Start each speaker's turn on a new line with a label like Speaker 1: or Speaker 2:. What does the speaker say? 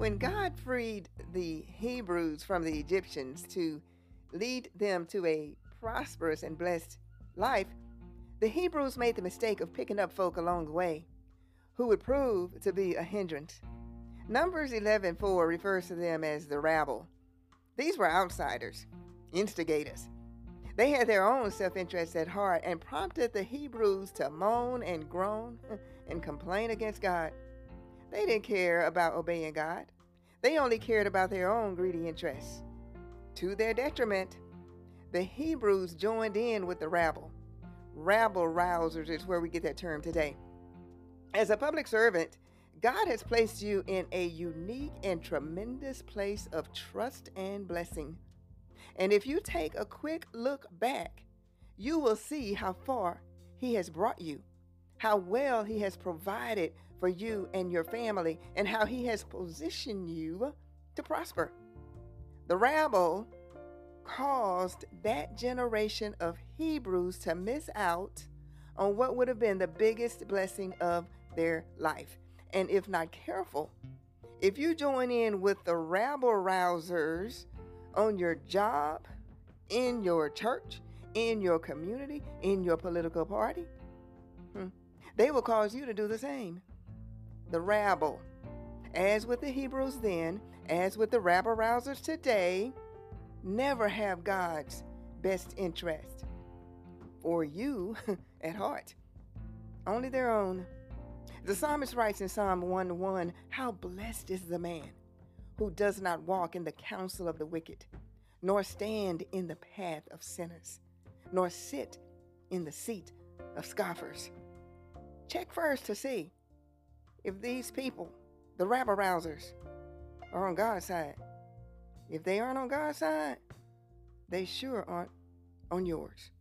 Speaker 1: When God freed the Hebrews from the Egyptians to lead them to a prosperous and blessed life, the Hebrews made the mistake of picking up folk along the way who would prove to be a hindrance. Numbers 11:4 refers to them as the rabble. These were outsiders, instigators. They had their own self-interest at heart and prompted the Hebrews to moan and groan and complain against God. They didn't care about obeying God. They only cared about their own greedy interests. To their detriment, the Hebrews joined in with the rabble. Rabble rousers is where we get that term today. As a public servant, God has placed you in a unique and tremendous place of trust and blessing. And if you take a quick look back, you will see how far He has brought you, how well He has provided for you and your family, and how He has positioned you to prosper. The rabble caused that generation of Hebrews to miss out on what would have been the biggest blessing of their life. And if not careful, if you join in with the rabble rousers on your job, in your church, in your community, in your political party, they will cause you to do the same. The rabble, as with the Hebrews then, as with the rabble rousers today, never have God's best interest or you at heart, only their own. The psalmist writes in Psalm 1 1 How blessed is the man who does not walk in the counsel of the wicked, nor stand in the path of sinners, nor sit in the seat of scoffers. Check first to see if these people, the rabble rousers, are on God's side. If they aren't on God's side, they sure aren't on yours.